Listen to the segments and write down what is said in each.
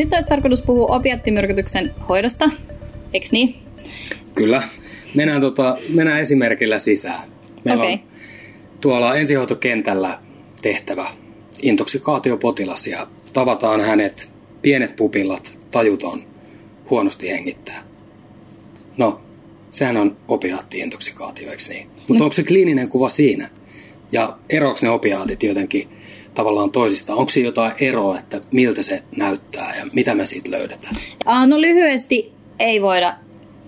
Nyt olisi tarkoitus puhua opiattimyrkytyksen hoidosta, eikö niin? Kyllä. Mennään, tota, mennään esimerkillä sisään. Meillä okay. on tuolla ensihoitokentällä tehtävä intoksikaatiopotilas ja tavataan hänet, pienet pupillat, tajuton, huonosti hengittää. No, sehän on opiaatti-intoksikaatio, eikö niin? Mutta no. onko se kliininen kuva siinä? Ja eroako ne opiaatit jotenkin tavallaan toisistaan? Onko siinä jotain eroa, että miltä se näyttää ja mitä me siitä löydetään? No lyhyesti ei voida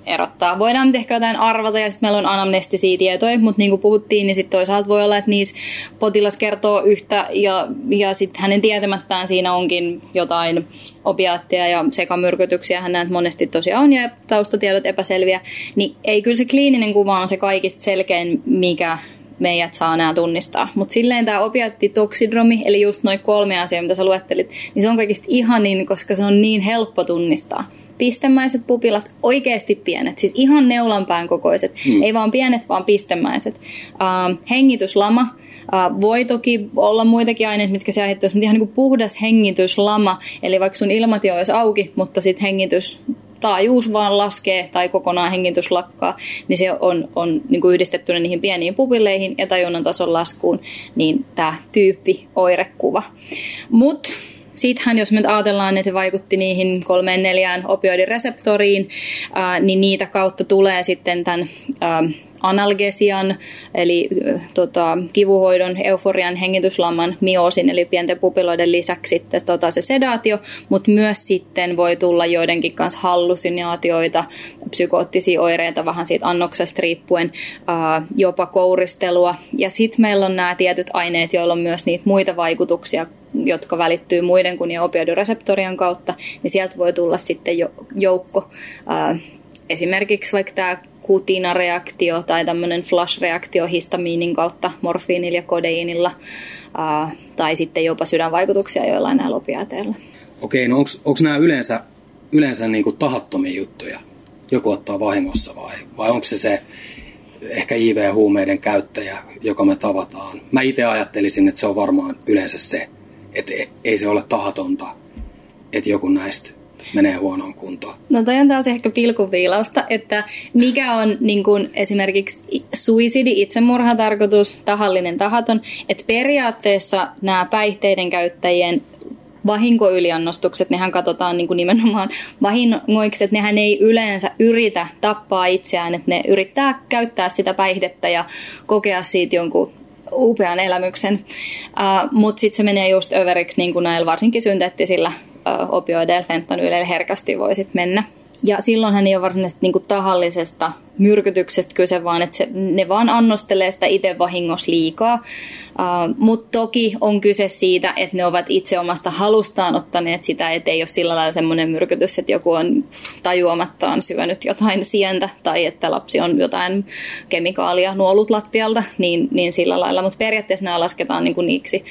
erottaa. Voidaan ehkä jotain arvata ja sitten meillä on anamnestisia tietoja, mutta niin kuin puhuttiin, niin sitten toisaalta voi olla, että niissä potilas kertoo yhtä ja, ja sitten hänen tietämättään siinä onkin jotain opiaattia ja sekamyrkytyksiä, hän näet monesti tosiaan on ja taustatiedot epäselviä, niin ei kyllä se kliininen kuva on se kaikista selkein, mikä meidät saa nämä tunnistaa. Mutta silleen tämä opiaattitoksidromi, eli just noin kolme asiaa, mitä sä luettelit, niin se on kaikista ihanin, koska se on niin helppo tunnistaa pistemäiset pupilat, oikeasti pienet, siis ihan neulanpään kokoiset, mm. ei vaan pienet, vaan pistemäiset. Uh, hengityslama, Uh, voi toki olla muitakin aineita, mitkä se aiheuttaa, mutta ihan niin kuin puhdas hengityslama, eli vaikka sun ilmatio olisi auki, mutta sitten hengitys taajuus vaan laskee tai kokonaan hengitys lakkaa, niin se on, on niin kuin yhdistettynä niihin pieniin pupilleihin ja tajunnan tason laskuun, niin tämä tyyppi oirekuva. Mutta Sittenhän, jos me nyt ajatellaan, että se vaikutti niihin kolmeen neljään opioidireseptoriin, ää, niin niitä kautta tulee sitten tämän ää, analgesian, eli tota, kivuhoidon, euforian, hengityslamman, miosin, eli pienten pupiloiden lisäksi sitten tota, se sedaatio, mutta myös sitten voi tulla joidenkin kanssa hallusinaatioita, psykoottisia oireita vähän siitä annoksesta riippuen, ää, jopa kouristelua. Ja sitten meillä on nämä tietyt aineet, joilla on myös niitä muita vaikutuksia, jotka välittyy muiden kuin opioidireseptorien kautta, niin sieltä voi tulla sitten jo, joukko. Ää, esimerkiksi vaikka tämä kutinareaktio tai tämmöinen flash-reaktio histamiinin kautta morfiinilla ja kodeiinilla ää, tai sitten jopa sydänvaikutuksia joillain näillä opiaateilla. Okei, no onko nämä yleensä, yleensä niinku tahattomia juttuja? Joku ottaa vahingossa vai, vai onko se se ehkä IV-huumeiden käyttäjä, joka me tavataan? Mä itse ajattelisin, että se on varmaan yleensä se, että ei se ole tahatonta, että joku näistä menee huonoon kuntoon. No toi on taas ehkä pilkuviilausta, että mikä on niin kun esimerkiksi suisidi, itsemurhatarkoitus, tahallinen, tahaton, että periaatteessa nämä päihteiden käyttäjien vahinkoyliannostukset, nehän katsotaan niin kuin nimenomaan vahingoiksi, että nehän ei yleensä yritä tappaa itseään, että ne yrittää käyttää sitä päihdettä ja kokea siitä jonkun upean elämyksen. Uh, Mutta sitten se menee just överiksi niin kuin näillä varsinkin synteettisillä opioideilla, fentanyleillä herkästi voisit mennä. Ja silloinhan ei ole varsinaisesti niin kuin tahallisesta myrkytyksestä kyse, vaan että se, ne vaan annostelee sitä itse vahingossa liikaa. Uh, Mutta toki on kyse siitä, että ne ovat itse omasta halustaan ottaneet sitä, että ei ole sillä lailla semmoinen myrkytys, että joku on tajuamattaan syönyt jotain sientä tai että lapsi on jotain kemikaalia nuolut lattialta, niin, niin sillä lailla. Mutta periaatteessa nämä lasketaan niin kuin niiksi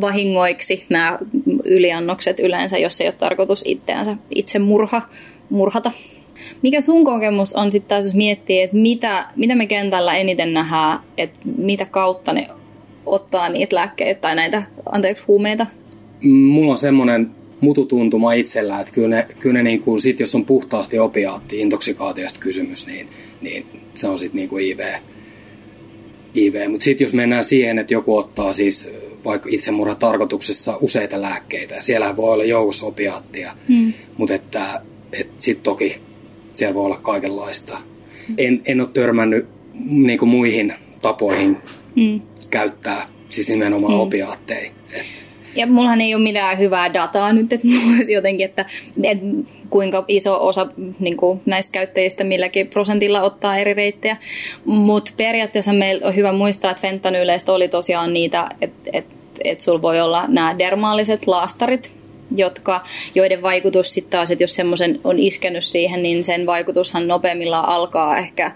vahingoiksi nämä yliannokset yleensä, jos ei ole tarkoitus itseänsä itse murha, murhata. Mikä sun kokemus on sitten taas, jos miettii, että mitä, mitä me kentällä eniten nähdään, että mitä kautta ne ottaa niitä lääkkeitä tai näitä, anteeksi, huumeita? Mulla on semmoinen mututuntuma itsellä, että kyllä ne, kyllä ne niin kuin sit, jos on puhtaasti opiaatti, intoksikaatiosta kysymys, niin, niin se on sitten niin kuin IV. IV. Mutta sitten jos mennään siihen, että joku ottaa siis vaikka itsemurha tarkoituksessa useita lääkkeitä, siellä voi olla joukossa opiaattia, hmm. mutta että, että sitten toki siellä voi olla kaikenlaista. En, en ole törmännyt niin muihin tapoihin mm. käyttää siis nimenomaan mm. opiaatteja. Ja mullahan ei ole mitään hyvää dataa nyt, että jotenkin, että, että kuinka iso osa niin kuin näistä käyttäjistä milläkin prosentilla ottaa eri reittejä. Mutta periaatteessa meillä on hyvä muistaa, että fentanyleistä oli tosiaan niitä, että, että, että sulla voi olla nämä dermaaliset laastarit, jotka, joiden vaikutus sitten taas, että jos semmoisen on iskenyt siihen, niin sen vaikutushan nopeimmillaan alkaa ehkä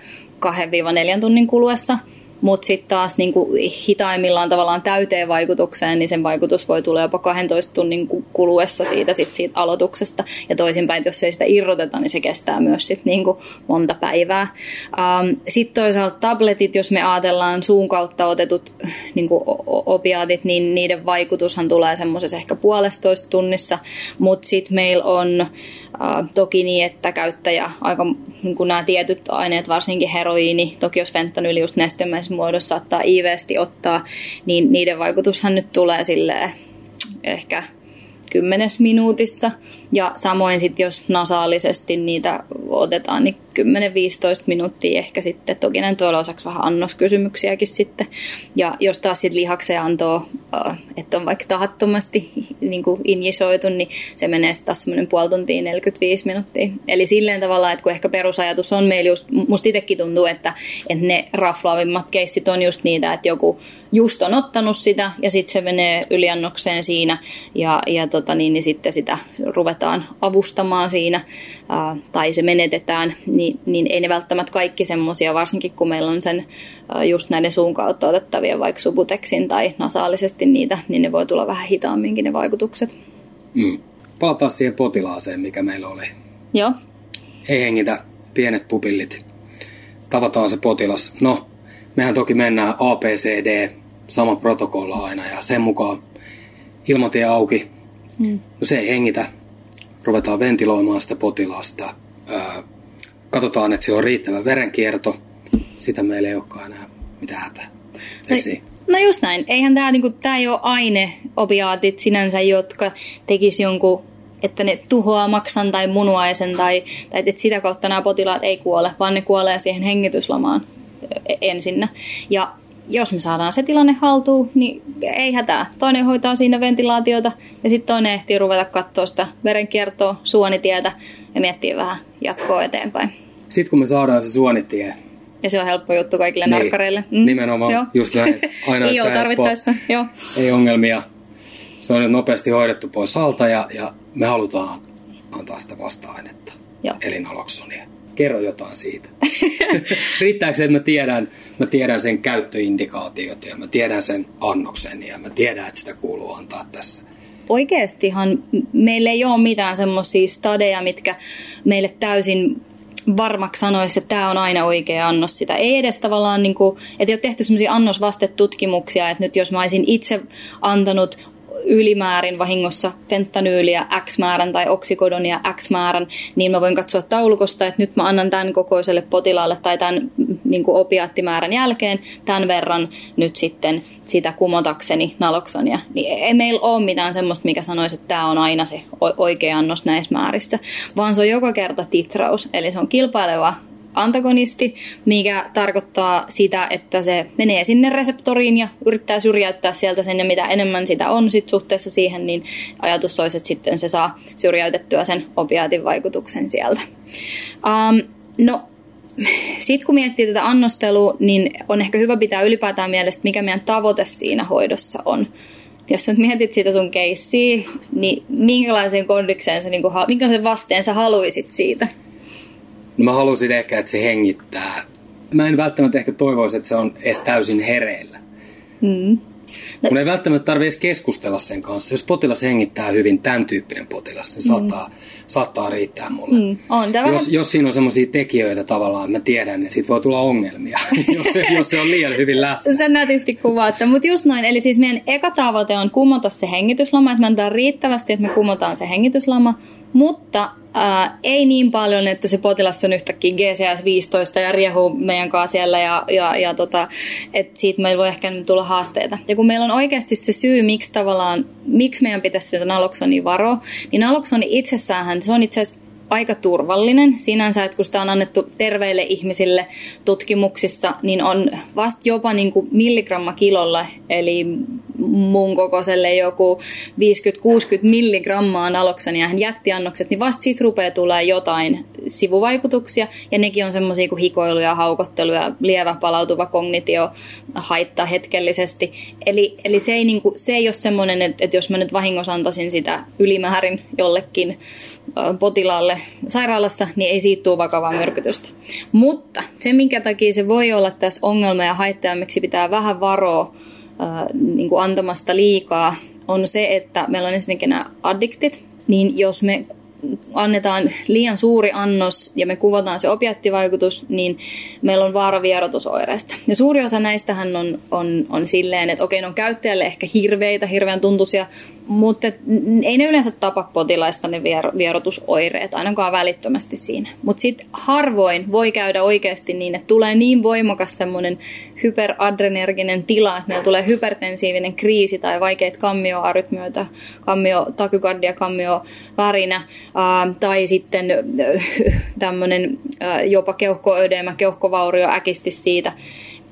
2-4 tunnin kuluessa. Mutta sitten taas niin kuin hitaimmillaan tavallaan täyteen vaikutukseen, niin sen vaikutus voi tulla jopa 12 tunnin kuluessa siitä, sit siitä aloituksesta. Ja toisinpäin, että jos ei sitä irroteta, niin se kestää myös sit niin kuin monta päivää. Um, sitten toisaalta tabletit, jos me ajatellaan suun kautta otetut niin kuin opiaatit, niin niiden vaikutushan tulee semmoisessa ehkä puolestoista tunnissa, mutta sitten meillä on uh, toki niin, että käyttäjä aika niin kuin nämä tietyt aineet, varsinkin heroiini, toki jos fentanyli just nestemäisessä muodossa saattaa iiveesti ottaa, niin niiden vaikutushan nyt tulee silleen ehkä kymmenes minuutissa. Ja samoin sitten, jos nasaalisesti niitä otetaan, niin 10-15 minuuttia ehkä sitten. Toki näin tuolla osaksi vähän annoskysymyksiäkin sitten. Ja jos taas sitten lihakseen antoo, äh, että on vaikka tahattomasti niin injisoitu, niin se menee sitten taas semmoinen puoli tuntia 45 minuuttia. Eli silleen tavalla, että kun ehkä perusajatus on meillä just, musta itsekin tuntuu, että, että ne raflaavimmat keissit on just niitä, että joku just on ottanut sitä ja sitten se menee yliannokseen siinä ja, ja tota niin, niin sitten sitä ruvetaan avustamaan siinä ää, tai se menetetään, niin, niin ei ne välttämättä kaikki semmoisia, varsinkin kun meillä on sen just näiden suun kautta otettavia vaikka subuteksin tai nasaalisesti niitä, niin ne voi tulla vähän hitaamminkin ne vaikutukset. Mm. Palataan siihen potilaaseen, mikä meillä oli. Joo. Ei hengitä, pienet pupillit. Tavataan se potilas. No, mehän toki mennään APCD, sama protokolla aina ja sen mukaan ilmatie auki. Mm. No se ei hengitä, ruvetaan ventiloimaan sitä potilasta, katsotaan, että sillä on riittävä verenkierto, sitä meillä ei olekaan enää mitään hätää. No, no just näin. Eihän tämä niinku, ei ole aineopiaatit sinänsä, jotka tekisi jonkun että ne tuhoaa maksan tai munuaisen tai, tai että sitä kautta nämä potilaat ei kuole, vaan ne kuolee siihen hengityslamaan ensinnä. Ja jos me saadaan se tilanne haltuun, niin ei hätää. Toinen hoitaa siinä ventilaatiota ja sitten toinen ehtii ruveta katsoa sitä verenkiertoa, suonitietä ja miettiä vähän jatkoa eteenpäin. Sitten kun me saadaan se suonitie, ja se on helppo juttu kaikille niin, narkkareille. Mm. Nimenomaan, Joo. just näin. Aina Ei ole tarvittaessa. Joo. Ei ongelmia. Se on nyt nopeasti hoidettu pois alta ja, ja me halutaan antaa sitä vasta-ainetta, Joo. eli naloksonia. Kerro jotain siitä. Riittääkö se, että mä tiedän, mä tiedän sen käyttöindikaatiot ja mä tiedän sen annoksen ja mä tiedän, että sitä kuuluu antaa tässä? Oikeastihan meillä ei ole mitään semmoisia stadeja, mitkä meille täysin varmaksi sanoisi, että tämä on aina oikea annos sitä. Ei edes tavallaan, niin kuin, että ei ole tehty semmoisia annosvastetutkimuksia, että nyt jos mä olisin itse antanut ylimäärin vahingossa fentanyyliä X määrän tai oksikodonia X määrän, niin mä voin katsoa taulukosta, että nyt mä annan tämän kokoiselle potilaalle tai tämän niin kuin opiaattimäärän jälkeen tämän verran nyt sitten sitä kumotakseni naloksonia. Niin ei meillä ole mitään semmoista, mikä sanoisi, että tämä on aina se oikea annos näissä määrissä, vaan se on joka kerta titraus. Eli se on kilpaileva antagonisti, mikä tarkoittaa sitä, että se menee sinne reseptoriin ja yrittää syrjäyttää sieltä sen, ja mitä enemmän sitä on sit suhteessa siihen, niin ajatus olisi, että sitten se saa syrjäytettyä sen opiaatin vaikutuksen sieltä. Um, no, sitten kun miettii tätä annostelua, niin on ehkä hyvä pitää ylipäätään mielestä, mikä meidän tavoite siinä hoidossa on jos nyt mietit sitä sun keissiä, niin minkälaisen kondikseen sä, niin kuin, minkälaisen vasteen sä haluisit siitä? No mä halusin ehkä, että se hengittää. Mä en välttämättä ehkä toivoisi, että se on edes täysin hereillä. Mm. No. Kun ei välttämättä tarvitse edes keskustella sen kanssa. Jos potilas hengittää hyvin, tämän tyyppinen potilas, niin mm. saattaa, saattaa riittää mulle. Mm. On, jos, vähän... jos siinä on sellaisia tekijöitä tavallaan, mä tiedän, niin siitä voi tulla ongelmia, jos, se, jos se on liian hyvin läsnä. Sen nätisti kuvaatte, mutta just noin. Eli siis meidän eka tavoite on kumota se hengityslama, että me antaa riittävästi, että me kumotaan se hengityslama, mutta ää, ei niin paljon, että se potilas on yhtäkkiä GCS-15 ja riehuu meidän kanssa siellä ja, ja, ja tota, että siitä meillä voi ehkä tulla haasteita. Ja kun meillä on oikeasti se syy, miksi tavallaan, miksi meidän pitäisi sitä naloksonia varoa, niin naloksoni itsessään, se on itse asiassa aika turvallinen sinänsä, että kun sitä on annettu terveille ihmisille tutkimuksissa, niin on vasta jopa niin kuin milligramma kilolla, eli mun kokoiselle joku 50-60 milligrammaa naloksonia hän jättiannokset, niin vasta siitä rupeaa tulee jotain sivuvaikutuksia, ja nekin on semmoisia kuin hikoiluja, haukotteluja, lievä palautuva kognitio, haitta hetkellisesti. Eli, eli se, ei, niin kuin, se ei ole semmoinen, että, että jos mä nyt vahingossa antaisin sitä ylimäärin jollekin potilaalle sairaalassa, niin ei siitä tule vakavaa myrkytystä. Mutta se, minkä takia se voi olla tässä ongelma ja haitta, miksi pitää vähän varoa niin kuin antamasta liikaa, on se, että meillä on ensinnäkin nämä addiktit, niin jos me annetaan liian suuri annos ja me kuvataan se opiattivaikutus, niin meillä on vaara vierotusoireista. Ja suuri osa näistähän on, on, on silleen, että okei, ne on käyttäjälle ehkä hirveitä, hirveän tuntuisia, mutta ei ne yleensä tapa potilaista ne vier- vierotusoireet, ainakaan välittömästi siinä. Mutta sitten harvoin voi käydä oikeasti niin, että tulee niin voimakas semmoinen hyperadrenerginen tila, että meillä tulee hypertensiivinen kriisi tai vaikeita kammioarytmioita, kammio, takykardia, kammio, värinä, tai sitten tämmöinen jopa keuhkoödeemä, keuhkovaurio äkisti siitä,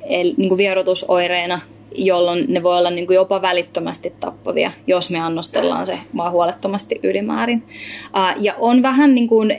eli niin kuin vierotusoireena jolloin ne voi olla niin kuin jopa välittömästi tappavia, jos me annostellaan se vaan huolettomasti ylimäärin. Ja on vähän niin kuin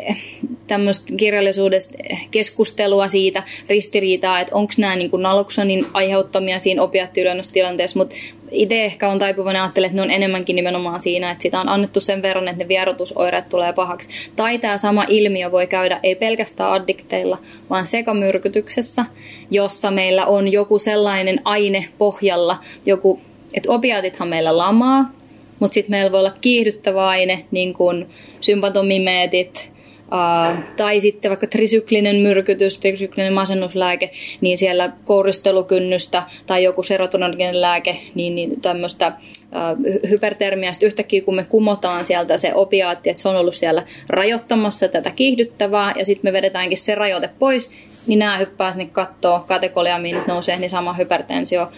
tämmöistä kirjallisuudesta keskustelua siitä, ristiriitaa, että onko nämä niin kuin naloksonin aiheuttamia siinä opiattiyliannostilanteessa, mutta itse ehkä on taipuvainen ajattelemaan, että ne on enemmänkin nimenomaan siinä, että sitä on annettu sen verran, että ne vierotusoireet tulee pahaksi. Tai tämä sama ilmiö voi käydä ei pelkästään addikteilla, vaan sekamyrkytyksessä, jossa meillä on joku sellainen aine pohjalla, joku, että opiaatithan meillä lamaa, mutta sitten meillä voi olla kiihdyttävä aine, niin kuin sympatomimeetit, Uh, tai sitten vaikka trisyklinen myrkytys, trisyklinen masennuslääke, niin siellä kouristelukynnystä tai joku serotonerginen lääke, niin, niin tämmöistä uh, hypertermiaa. Sitten yhtäkkiä kun me kumotaan sieltä se opiaatti, että se on ollut siellä rajoittamassa tätä kiihdyttävää, ja sitten me vedetäänkin se rajoite pois, niin nämä hyppää sinne kattoon, katekoliamiinit nousee, niin sama hypertensio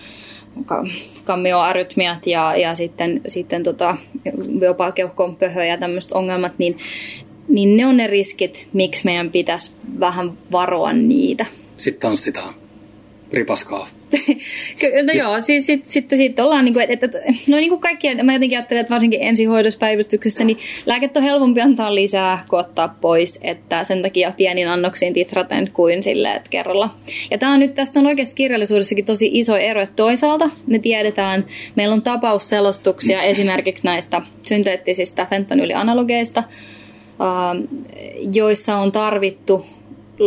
kammioarytmiat ja, ja sitten, sitten tota, jopa keuhkoon pöhö ja tämmöiset ongelmat, niin niin ne on ne riskit, miksi meidän pitäisi vähän varoa niitä. Sitten tanssitaan ripaskaa. no joo, siis sitten sit, sit ollaan, niin kuin, että, että, no niin kuin kaikkia, mä jotenkin ajattelen, että varsinkin ensihoidossa päivystyksessä, niin lääket on helpompi antaa lisää kuin ottaa pois, että sen takia pienin annoksiin titraten kuin sille, että kerralla. Ja tämä on nyt, tästä on oikeasti kirjallisuudessakin tosi iso ero, että toisaalta me tiedetään, meillä on tapausselostuksia esimerkiksi näistä synteettisistä fentanylianalogeista, joissa on tarvittu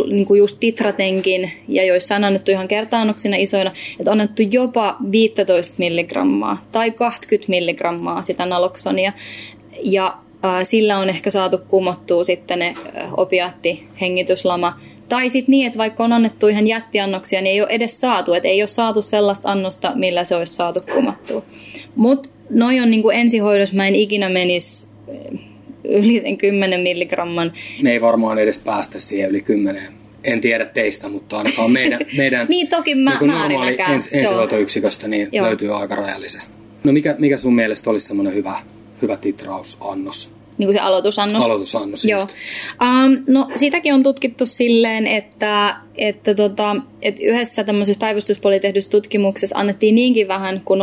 niin kuin just titratenkin ja joissa on annettu ihan kertaannoksina isoina, että on annettu jopa 15 milligrammaa tai 20 milligrammaa sitä naloksonia. Ja äh, sillä on ehkä saatu kumottua sitten ne äh, opiaatti, hengityslama. Tai sitten niin, että vaikka on annettu ihan jättiannoksia, niin ei ole edes saatu. Että ei ole saatu sellaista annosta, millä se olisi saatu kumottua. Mutta noi on niin kuin ensihoidossa, mä en ikinä menisi yli sen 10 milligramman. Me ei varmaan edes päästä siihen yli 10 en tiedä teistä, mutta ainakaan meidän, meidän niin toki mä, niin normaali ens, ensihoitoyksiköstä niin löytyy aika rajallisesti. No mikä, mikä sun mielestä olisi semmoinen hyvä, hyvä titrausannos? Niin kuin se aloitusannos? Aloitusannos, Joo. Um, no sitäkin on tutkittu silleen, että, että, tota, että yhdessä tämmöisessä päivystyspuolella tehdyssä tutkimuksessa annettiin niinkin vähän kuin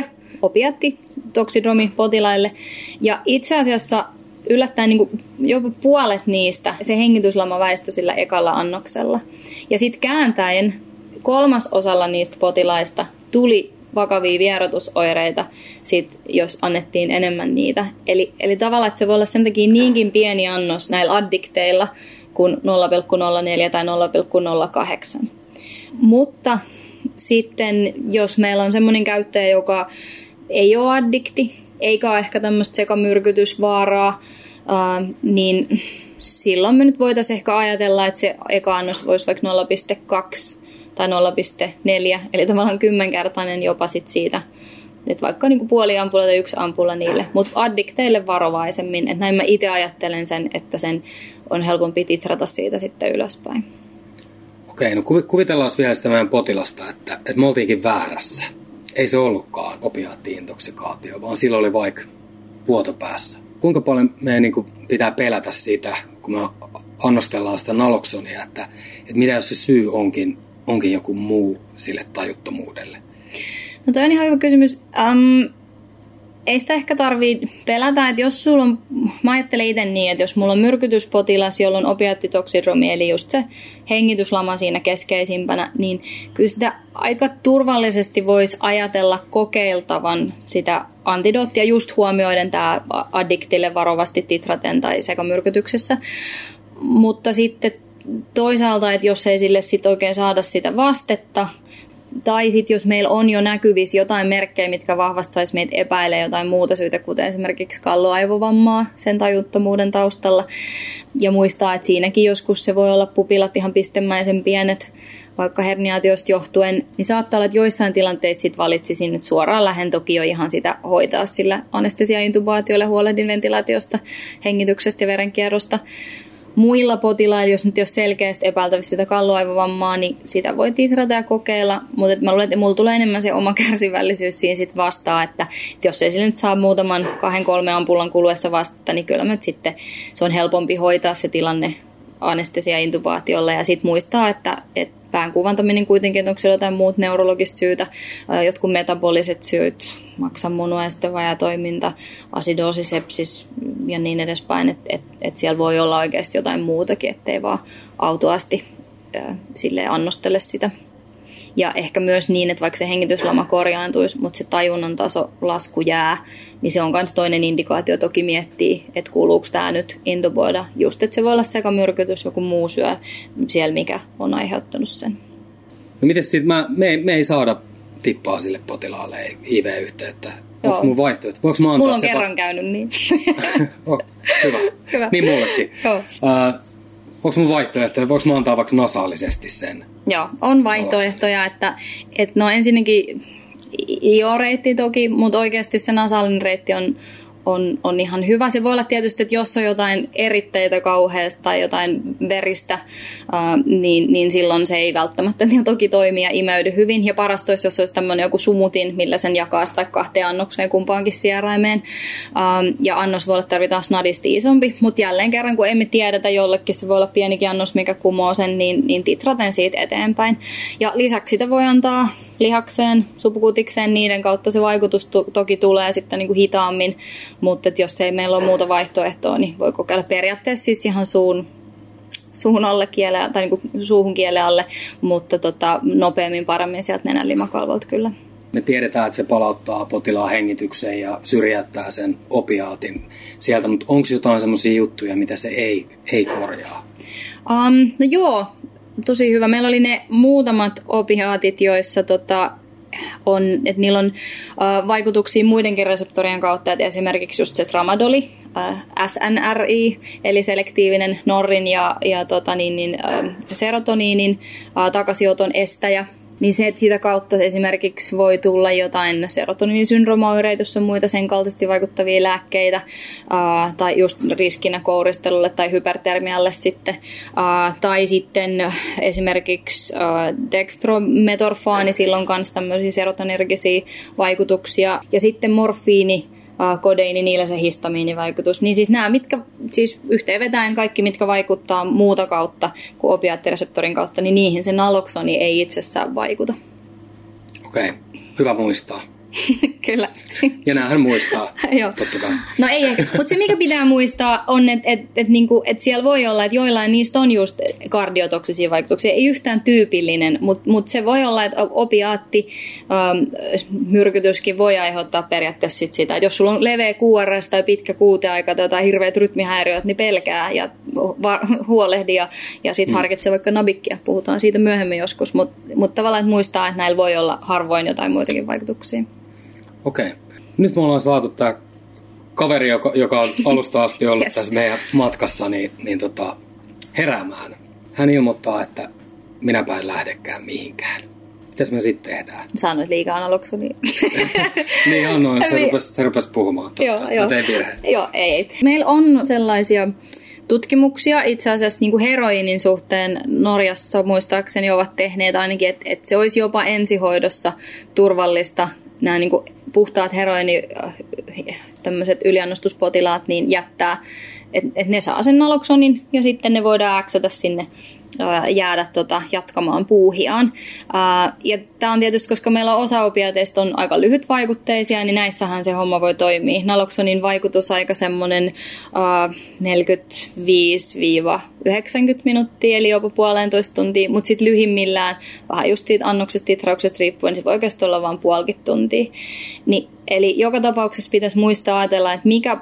0,04 opiatti toksidromi potilaille. Ja itse asiassa yllättäen niin kuin jopa puolet niistä se hengityslama väistyi sillä ekalla annoksella. Ja sitten kääntäen kolmas osalla niistä potilaista tuli vakavia vierotusoireita, sit, jos annettiin enemmän niitä. Eli, eli tavallaan, että se voi olla sen takia niinkin pieni annos näillä addikteilla kuin 0,04 tai 0,08. Mutta sitten, jos meillä on semmoinen käyttäjä, joka ei ole addikti, eikä ole ehkä tämmöistä sekamyrkytysvaaraa, ää, niin silloin me nyt voitaisiin ehkä ajatella, että se eka annos voisi vaikka 0,2 tai 0,4, eli tavallaan kymmenkertainen jopa sit siitä, että vaikka niinku puoli ampulla tai yksi ampulla niille, mutta addikteille varovaisemmin, että näin mä itse ajattelen sen, että sen on helpompi titrata siitä sitten ylöspäin. Okei, no kuvitellaan vielä sitä meidän potilasta, että, että me oltiinkin väärässä ei se ollutkaan opiaattiintoksikaatio, vaan sillä oli vaikka vuoto päässä. Kuinka paljon meidän niin kuin pitää pelätä sitä, kun me annostellaan sitä naloksonia, että, että mitä jos se syy onkin, onkin joku muu sille tajuttomuudelle? No toi on ihan hyvä kysymys. Um, ei sitä ehkä tarvii pelätä, että jos sulla on, mä ajattelen itse niin, että jos mulla on myrkytyspotilas, jolla on opiaattitoksidromi, eli just se hengityslama siinä keskeisimpänä, niin kyllä sitä aika turvallisesti voisi ajatella kokeiltavan sitä antidoottia just huomioiden tämä addiktille varovasti titraten tai sekamyrkytyksessä. Mutta sitten toisaalta, että jos ei sille sit oikein saada sitä vastetta, tai sitten jos meillä on jo näkyvissä jotain merkkejä, mitkä vahvasti saisi meitä epäilee jotain muuta syytä, kuten esimerkiksi kalloaivovammaa sen tajuttomuuden taustalla. Ja muistaa, että siinäkin joskus se voi olla pupilat ihan pistemäisen pienet, vaikka herniaatiosta johtuen, niin saattaa olla, että joissain tilanteissa sit valitsisin, että suoraan lähden toki jo ihan sitä hoitaa sillä anestesiaintubaatiolle, huolehdin ventilaatiosta, hengityksestä ja verenkierrosta. Muilla potilailla, jos nyt ei ole selkeästi epäiltävissä sitä kalloaivovammaa, niin sitä voi titrata ja kokeilla, mutta mä luulen, että mulla tulee enemmän se oma kärsivällisyys siinä sit vastaan, että, että jos ei sille nyt saa muutaman kahden kolme ampullan kuluessa vastata, niin kyllä nyt sitten se on helpompi hoitaa se tilanne anestesia-intubaatiolla. Ja sitten muistaa, että, että pään kuvantaminen kuitenkin, onko siellä jotain muut neurologista syytä, jotkut metaboliset syyt, maksanmunua ja sitten toiminta, asidoosi, sepsis ja niin edespäin, että et, et siellä voi olla oikeasti jotain muutakin, ettei vaan autuasti sille annostele sitä. Ja ehkä myös niin, että vaikka se hengityslama korjaantuisi, mutta se tajunnan taso lasku jää, niin se on myös toinen indikaatio toki miettiä, että kuuluuko tämä nyt intuboida. Just, että se voi olla sekamyrkytys, joku muu syö siellä, mikä on aiheuttanut sen. No miten sitten, mä, me, me ei saada tippaa sille potilaalle IV-yhteyttä. Onko mun vaihtoehto? Voinko mä antaa Mulla on kerran va- käynyt niin. oh, hyvä. Hyvä. Niin mullekin. Joo. Uh, onko mun vaihtoehto, voinko mä antaa vaikka nasaalisesti sen? Joo, on vaihtoehtoja, että, että no ensinnäkin IO-reitti toki, mutta oikeasti se nasaalinen reitti on, on, on ihan hyvä. Se voi olla tietysti, että jos on jotain eritteitä kauheasta tai jotain veristä, ää, niin, niin silloin se ei välttämättä niin toki toimi ja imeydy hyvin. Ja parasta olisi, jos olisi tämmöinen joku sumutin, millä sen jakaa sitä kahteen annokseen kumpaankin sieraimeen. Ää, ja annos voi olla tarvitaan snadisti isompi, mutta jälleen kerran, kun emme tiedetä jollekin, se voi olla pienikin annos, mikä kumoo sen, niin, niin titraten siitä eteenpäin. Ja lisäksi sitä voi antaa lihakseen, supukutikseen, niiden kautta se vaikutus to- toki tulee sitten niin kuin hitaammin, mutta jos ei meillä ole muuta vaihtoehtoa, niin voi kokeilla periaatteessa siis ihan suun suun alle kiele, tai niin kuin suuhun kiele alle, mutta tota, nopeammin paremmin sieltä nenän limakalvolta kyllä. Me tiedetään, että se palauttaa potilaan hengitykseen ja syrjäyttää sen opiaatin sieltä, mutta onko jotain semmoisia juttuja, mitä se ei, ei korjaa? Um, no joo, tosi hyvä. Meillä oli ne muutamat opiaatit, joissa tota, on, että niillä on uh, vaikutuksia muidenkin reseptorien kautta, että esimerkiksi just se tramadoli, uh, SNRI, eli selektiivinen norrin ja, ja tota, niin, niin, uh, serotoniinin takaisioton estäjä, niin se, että sitä kautta esimerkiksi voi tulla jotain serotoniinisyndroomaoireita, jos on muita sen kaltaisesti vaikuttavia lääkkeitä, ää, tai just riskinä kouristelulle tai hypertermialle sitten, ää, tai sitten esimerkiksi ää, dextrometorfaani, silloin kanssa tämmöisiä serotoninergisia vaikutuksia, ja sitten morfiini, kodeini, niillä se histamiinivaikutus. Niin siis nämä, mitkä, siis yhteenvetäen kaikki, mitkä vaikuttaa muuta kautta kuin opiaattireseptorin kautta, niin niihin se naloksoni ei itsessään vaikuta. Okei, okay. hyvä muistaa. Kyllä. Ja näähän muistaa, Joo. totta kai. No ei ehkä, mutta se mikä pitää muistaa on, että et, et, niinku, et siellä voi olla, että joillain niistä on just kardiotoksisia vaikutuksia. Ei yhtään tyypillinen, mutta mut se voi olla, että opiaatti ähm, myrkytyskin voi aiheuttaa periaatteessa sit sitä, että jos sulla on leveä QRS tai pitkä kuuteaika tai jotain hirveät rytmihäiriöt, niin pelkää ja va- huolehdi ja, ja sitten mm. harkitse vaikka nabikkia. Puhutaan siitä myöhemmin joskus, mutta mut tavallaan että muistaa, että näillä voi olla harvoin jotain muitakin vaikutuksia. Okei. Okay. Nyt me ollaan saatu tämä kaveri, joka, joka on alusta asti ollut yes. tässä meidän matkassa, niin, niin tota, heräämään. Hän ilmoittaa, että minäpä en lähdekään mihinkään. Mitäs me sitten tehdään? Sanoit liikaa analoksoni. niin annoin, se rupesi, se rupesi puhumaan. Totta. Joo, joo. Mä tein. Joo, ei. Meillä on sellaisia tutkimuksia itse asiassa niin kuin heroinin suhteen Norjassa muistaakseni ovat tehneet ainakin, että, että se olisi jopa ensihoidossa turvallista nämä niin kuin puhtaat heroini, tämmöiset yliannostuspotilaat, niin jättää, että et ne saa sen naloksonin ja sitten ne voidaan äksätä sinne jäädä tota, jatkamaan puuhiaan. ja tämä on tietysti, koska meillä osa opiateista on aika lyhytvaikutteisia, niin näissähän se homma voi toimia. Naloksonin vaikutusaika semmoinen 45-90 minuuttia, eli jopa puolentoista tuntia, mutta sitten lyhimmillään, vähän just siitä annoksesta titrauksesta riippuen, se voi oikeasti olla vain puolikin tuntia. Niin, eli joka tapauksessa pitäisi muistaa ajatella, että mikä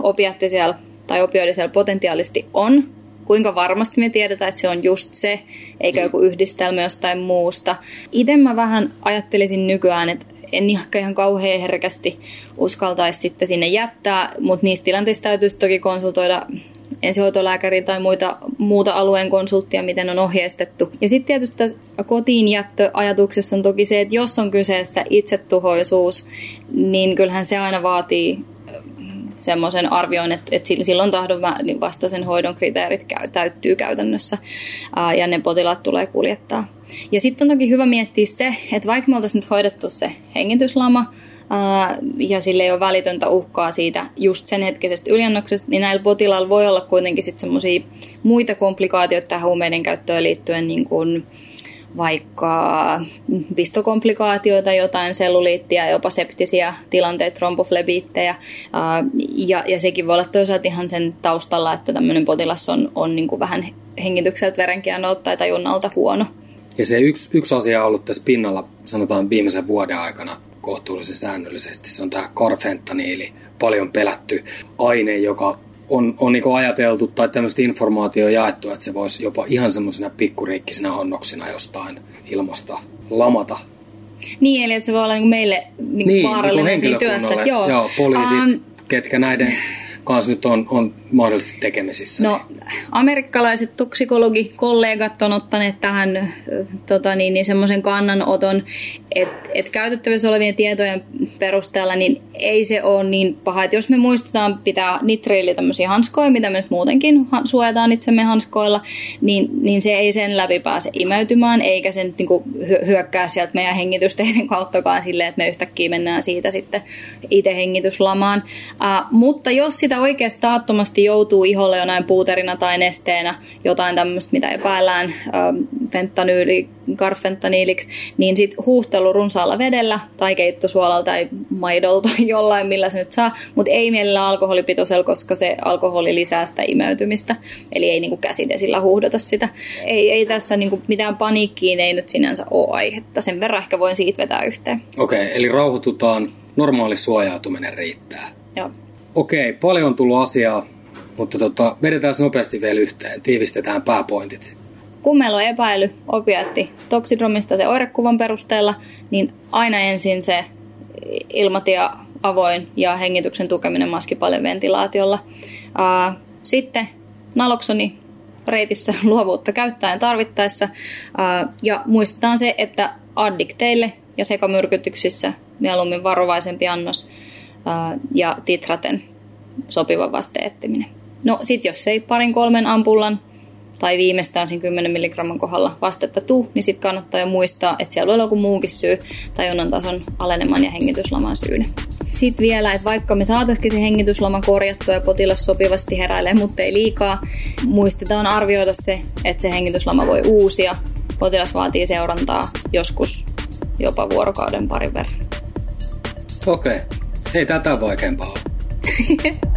opiatti siellä tai opioidi siellä potentiaalisesti on, kuinka varmasti me tiedetään, että se on just se, eikä mm. joku yhdistelmä jostain muusta. Itse mä vähän ajattelisin nykyään, että en ihan kauhean herkästi uskaltaisi sitten sinne jättää, mutta niissä tilanteissa täytyisi toki konsultoida ensihoitolääkäri tai muita, muuta alueen konsulttia, miten on ohjeistettu. Ja sitten tietysti tässä kotiin jättöajatuksessa on toki se, että jos on kyseessä itsetuhoisuus, niin kyllähän se aina vaatii semmoisen arvion, että, että silloin tahdon niin vastaisen hoidon kriteerit käy, täyttyy käytännössä ää, ja ne potilaat tulee kuljettaa. Ja sitten on toki hyvä miettiä se, että vaikka me oltaisiin nyt hoidettu se hengityslama, ja sille ei ole välitöntä uhkaa siitä just sen hetkisestä yliannoksesta, niin näillä potilailla voi olla kuitenkin sitten semmoisia muita komplikaatioita tähän huumeiden käyttöön liittyen, niin kuin vaikka pistokomplikaatioita, jotain selluliittia, jopa septisiä tilanteita, tromboflebiittejä. Ja, ja sekin voi olla toisaalta ihan sen taustalla, että tämmöinen potilas on, on niin kuin vähän hengitykseltä, verenkierrolta tai tajunnalta huono. Ja se yksi, yksi asia on ollut tässä pinnalla, sanotaan viimeisen vuoden aikana kohtuullisen säännöllisesti, se on tämä karfentaniili, paljon pelätty aine, joka on, on niin ajateltu tai tämmöistä informaatio jaettu, että se voisi jopa ihan semmoisena pikkuriikkisinä annoksina jostain ilmasta lamata. Niin, eli että se voi olla niin meille niin niin, vaarallinen niin työssä. Joo, joo poliisit, um, ketkä näiden kanssa nyt on, on mahdollisesti tekemisissä? No, amerikkalaiset toksikologikollegat on ottaneet tähän tota niin, niin semmoisen kannanoton, että et käytettävissä olevien tietojen perusteella niin ei se ole niin paha. Et jos me muistetaan pitää nitriili tämmöisiä hanskoja, mitä me nyt muutenkin suojataan itsemme hanskoilla, niin, niin se ei sen läpi pääse imeytymään, eikä sen niin kuin, hyökkää sieltä meidän hengitysteiden kauttakaan silleen, että me yhtäkkiä mennään siitä sitten itse hengityslamaan. Uh, mutta jos sitä oikeasti taattomasti joutuu iholle jonain puuterina tai nesteenä jotain tämmöistä, mitä epäillään uh, fentanyyli, karfentaniiliksi, niin sitten huuhtelu runsaalla vedellä tai keittosuolalla tai maidolta jollain, millä se nyt saa, mutta ei mielellä alkoholipitoisella, koska se alkoholi lisää sitä imeytymistä, eli ei niinku käsidesillä huuhdota sitä. Ei, ei tässä niinku mitään paniikkiin ei nyt sinänsä ole aihetta, sen verran ehkä voin siitä vetää yhteen. Okei, okay, eli rauhoitutaan, normaali suojautuminen riittää. Joo. Okei, paljon on tullut asiaa, mutta tota, vedetään nopeasti vielä yhteen, tiivistetään pääpointit kun meillä on epäily opiatti toksidromista se oirekuvan perusteella, niin aina ensin se ilmatia avoin ja hengityksen tukeminen maskipaljon ventilaatiolla. Sitten naloksoni reitissä luovuutta käyttäen tarvittaessa. Ja muistetaan se, että addikteille ja sekamyrkytyksissä mieluummin varovaisempi annos ja titraten sopiva vasteettiminen. No sit jos ei parin kolmen ampullan tai viimeistään siinä 10 milligramman kohdalla vastetta tuu, niin sitten kannattaa jo muistaa, että siellä voi olla joku muukin syy tajunnan tason aleneman ja hengityslaman syynä. Sitten vielä, että vaikka me saataisiin se hengityslama korjattua ja potilas sopivasti heräilee, mutta ei liikaa, muistetaan arvioida se, että se hengityslama voi uusia. Potilas vaatii seurantaa joskus jopa vuorokauden parin verran. Okei. Okay. Ei tätä vaikeampaa